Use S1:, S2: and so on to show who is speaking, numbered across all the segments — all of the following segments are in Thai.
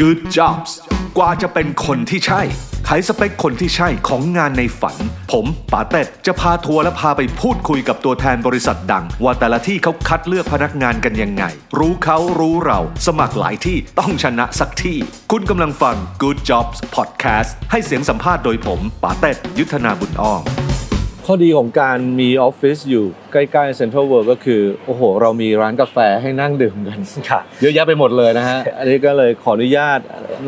S1: Good Jobs กว่าจะเป็นคนที่ใช่ ไขสเปคคนที่ใช่ของงานในฝัน ผมป๋าเต็ดจะพาทัวร์และพาไปพูดคุยกับตัวแทนบริษัทดัง ว่าแต่ละที่เขาคัดเลือกพนักงานกันยังไง รู้เขารู้เรา สมัครหลายที่ต้องชนะสักที่ คุณกำลังฟัง Good Jobs Podcast ให้เสียงสัมภาษณ์โดยผมป๋าเต็ดยุทธนาบุญอ้อม
S2: ข้อดีของการมีออฟฟิศอยู่ใกล้ๆเซ็นทรัลเวิลด์ก็คือ โอ้โห เรามีร้านกาแฟให้นั่งดื่มกัน
S3: ค่ะ
S2: เยอะแยะไปหมดเลยนะฮะ อันนี้ก็เลยขออนุญาต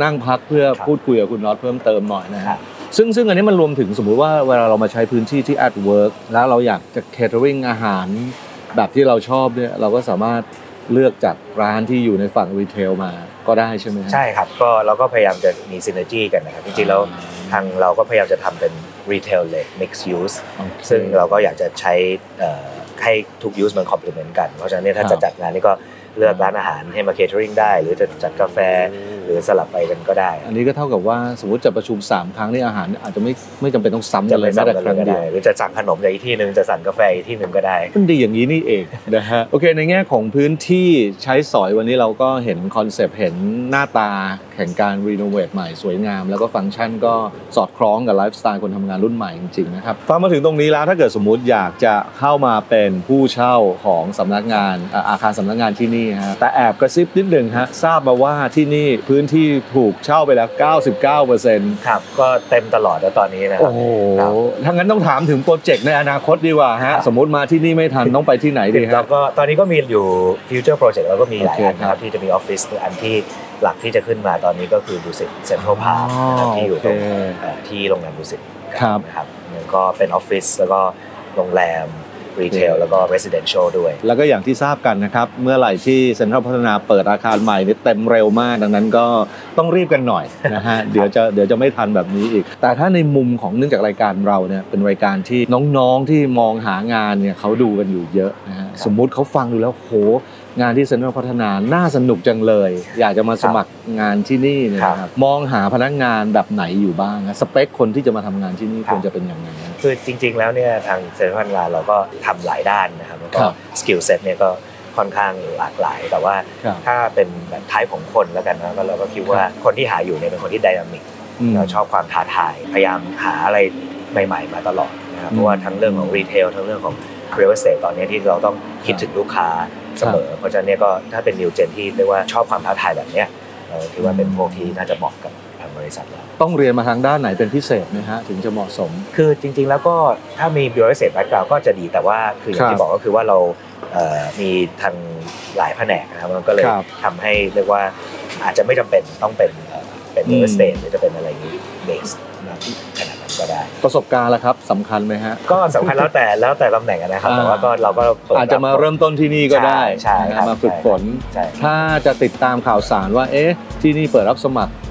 S2: นั่งพักเพื่อ
S3: ครับ
S2: พูดคุยกับคุณน็อตเพิ่มเติมหน่อยนะ
S3: ครั
S2: ฮะ
S3: บ
S2: ซึ่งซึ่งอันนี้มันรวมถึงสมมุติว่าเวลาเรามาใช้พื้นที่ที่ at work แล้วเราอยากจะ catering อาหารแบบที่เราชอบเนี่ยเราก็สามารถเลือกจากร้านที่อยู่ในฝั่ง retail มาก็ได้ใช่ไหมฮะ
S3: ใช่ครับก็เราก็พยายามจะมี synergy กันนะครับจริงๆแล้วทางเราก็พยายามจะทำเป็น retail เลย mixed use
S2: โอเค
S3: ซึ่งเราก็อยากจะใช้เอ่อให้ทุก use มัน complement กัน เพราะฉะนั้นเนี่ยถ้า
S2: ครับ
S3: จะจัดงานนี่ก็เลือกร้านอาหารให้มา catering ได้ หรือจะจัดกาแฟหรือสลับไปกันก็ได้
S2: อันนี้ก็เท่ากับว่าสมมติจะประชุม 3 ครั้งนี่อาหาร อาจจะไม่ไม่จำเป็นต้องซ้ำกันเลยแม้แต่ครั้งเดีย
S3: ได้
S2: ว
S3: หรือจะสั่งขนมจากอีกที่หนึ่งจะสั่งกาแฟอีกที่หนึ่งก็ได้
S2: มันดีอย่างนี้นี่เองนะฮะโอเค ในแง่ของพื้นที่ใช้สอยวันนี้เราก็เห็นคอนเซปต์เห็นหน้าตาแห่งการ renovate ใหม่สวยงาม แล้วก็ฟังก์ชันก็สอดคล้องกับไลฟ์สไตล์คนทำงานรุ่นใหม่จริงๆนะครับฟังมาถึงตรงนี้แล้วถ้าเกิดสมมุติอยากจะเข้ามาเป็นผู้เช่าของสำนักงานอ่าอาคารสำนักงานที่นี่ฮะแต่แอบกระซิบนิดหนึ่งฮะทราบมาว่าที่นี่พื้นที่ถูกเช่าไปแล้ว 99%
S3: ครับ ก็เต็มตลอดแล้วตอนนี้นะครั
S2: โอ้โห
S3: ครับ
S2: ถ้างั้นต้องถามถึงโปรเจกต์ในอนาคตดีกว่าฮะ
S3: ครับ
S2: สมมติมาที่นี่ไม่ทันต้องไปที่ไหนดี
S3: แล้
S2: ฮะ
S3: วก็ตอนนี้ก็มีอยู่ future project แล้วก็มีหลาย
S2: โอเค
S3: อันนะครับที่จะมีออฟฟิศอันที่หลักที่จะขึ้นมาตอนนี้ก็คือดุสิตเซ็นทรัลพาร์คนะครับที่อยู่ตรง
S2: โอเค
S3: เอ่อที่โรงแรมดุสิต
S2: ครับ
S3: นะครับแล้วก็เป็นออฟฟิศแล้วก็โรงแรม retail
S2: โอเค
S3: แล้วก็ residential ด้วย
S2: แล้วก็อย่างที่ทราบกันนะครับ เมื่อไหร่ที่เซ็นทรัลพัฒนาเปิดอาคารใหม่นี่เต็มเร็วมากดังนั้นก็ต้องรีบกันหน่อยนะฮะเดี๋ยวจะเดี๋ยวจะไม่ทันแบบนี้อีก แต่ถ้าในมุมของเนื่องจากรายการเราเนี่ยเป็นรายการที่น้องๆที่มองหางานเนี่ยเขาดูกันอยู่เยอะนะฮะ สมมุติเขาฟังดูแล้วโหงานที่เซ็นทรัลพัฒนาน่าสนุกจังเลย อยากจะมาสมัครงานที่นี่เนี่ยนะครับมองหาพนักงานแบบไหนอยู่บ้างนะสเปคคนที่จะมาทำงานที่นี่ควรจะเป็นยังไงนะ
S3: คือจริง ๆ แล้วเนี่ยทางเซ็นทรัลพัฒนาเราก็ทำหลายด้านนะครับแล้วก็
S2: ครับ
S3: skill set เนี่ยก็ค่อนข้างหลากหลาย แต่ว่า
S2: ครับ
S3: ถ้าเป็นแบบ type ของคนแล้วกันนะก็เราก็คิดว่าคนที่หาอยู่เนี่ยเป็นคนที่ dynamic
S2: อืม
S3: เราชอบความท้าทาย พยายามหาอะไรใหม่ ๆ มาตลอดนะครับ
S2: อืม
S3: เพราะว่าทั้งเรื่องของ retail ทั้งเรื่องของ real estate ตอนนี้ที่เราต้องคิดถึงลูกค้าเสมอ เพราะฉะนั้นเนี่ยก็ถ้าเป็น new gen ที่เรียกว่าชอบความท้าทายแบบเนี้ยเราคิดว่าเป็นพวกที่น่าจะเหมาะกับทางบริษัทเรา
S2: ต้องเรียนมาทางด้านไหนเป็นพิเศษไหมฮะถึงจะเหมาะสม
S3: คือจริง ๆ แล้วก็ถ้ามี real estate background ก็จะดีแต่ว่าคืออย่าง
S2: ครั
S3: ที่
S2: บ
S3: บอกก็คือว่าเราเอ่อมีทางหลายแผนกนะครับมันก็เลย
S2: ครับ
S3: ทำให้เรียกว่าอาจจะไม่จำเป็นต้องเป็นเอ่อเป็น
S2: อืม
S3: real estate หรือจะเป็นอะไรอย่างนี้ base นะขนาดนั้น ก็ได้
S2: ประสบการณ์ละครับสำคัญไหมฮะ
S3: ก็สำคัญแล้วแต่แล้วแต่ตำแหน่งนะครับ
S2: อ่า
S3: แต่ว่าก็เราก็เปิด
S2: อาจจะมาเริ่มต้นที่นี่ก็ได้
S3: ใช่ใช่ครับ
S2: มาฝึกฝน
S3: ใช่
S2: ถ้าจะติดตามข่าวสารว่า เอ๊ะ ที่นี่เปิดรับสมัครอ่า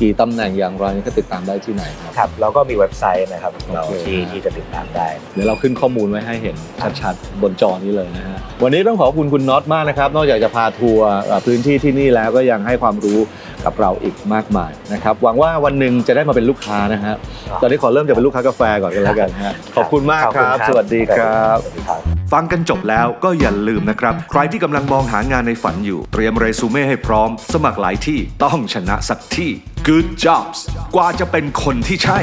S2: กี่ตำแหน่งอย่างไรก็ติดตามได้ที่ไหนครับ
S3: ครับเราก็มีเว็บไซต์นะครับเรา
S2: โอเค
S3: ที่ที่จะติดตามได้
S2: เดี๋ยวเราขึ้นข้อมูลไว้ให้เห็นชัดๆบนจอนี้เลยนะฮะวันนี้ต้องขอบคุณคุณน็อตมากนะครับ นอกจากจะพาทัวร์อ่าพื้นที่ที่นี่แล้วก็ยังให้ความรู้กับเราอีกมากมายนะครับหวังว่าวันหนึ่งจะได้มาเป็นลูกค้านะฮะตอนนี้ขอเริ่มจากเป็นลูกค้ากาแฟก่อนกันแล้วกันฮะขอบคุณมาก
S3: ขอบ
S2: ค
S3: คุณ
S2: รับ
S3: ครับ
S2: สวัสดีครับ
S3: สวัสดีครับ
S1: ฟังกันจบแล้วก็อย่าลืมนะครับ ใครที่กำลังมองหางานในฝันอยู่ เตรียมเรซูเม่ให้พร้อม สมัครหลายที่ต้องชนะสักที่ Good Jobs กว่าจะเป็นคนที่ใช่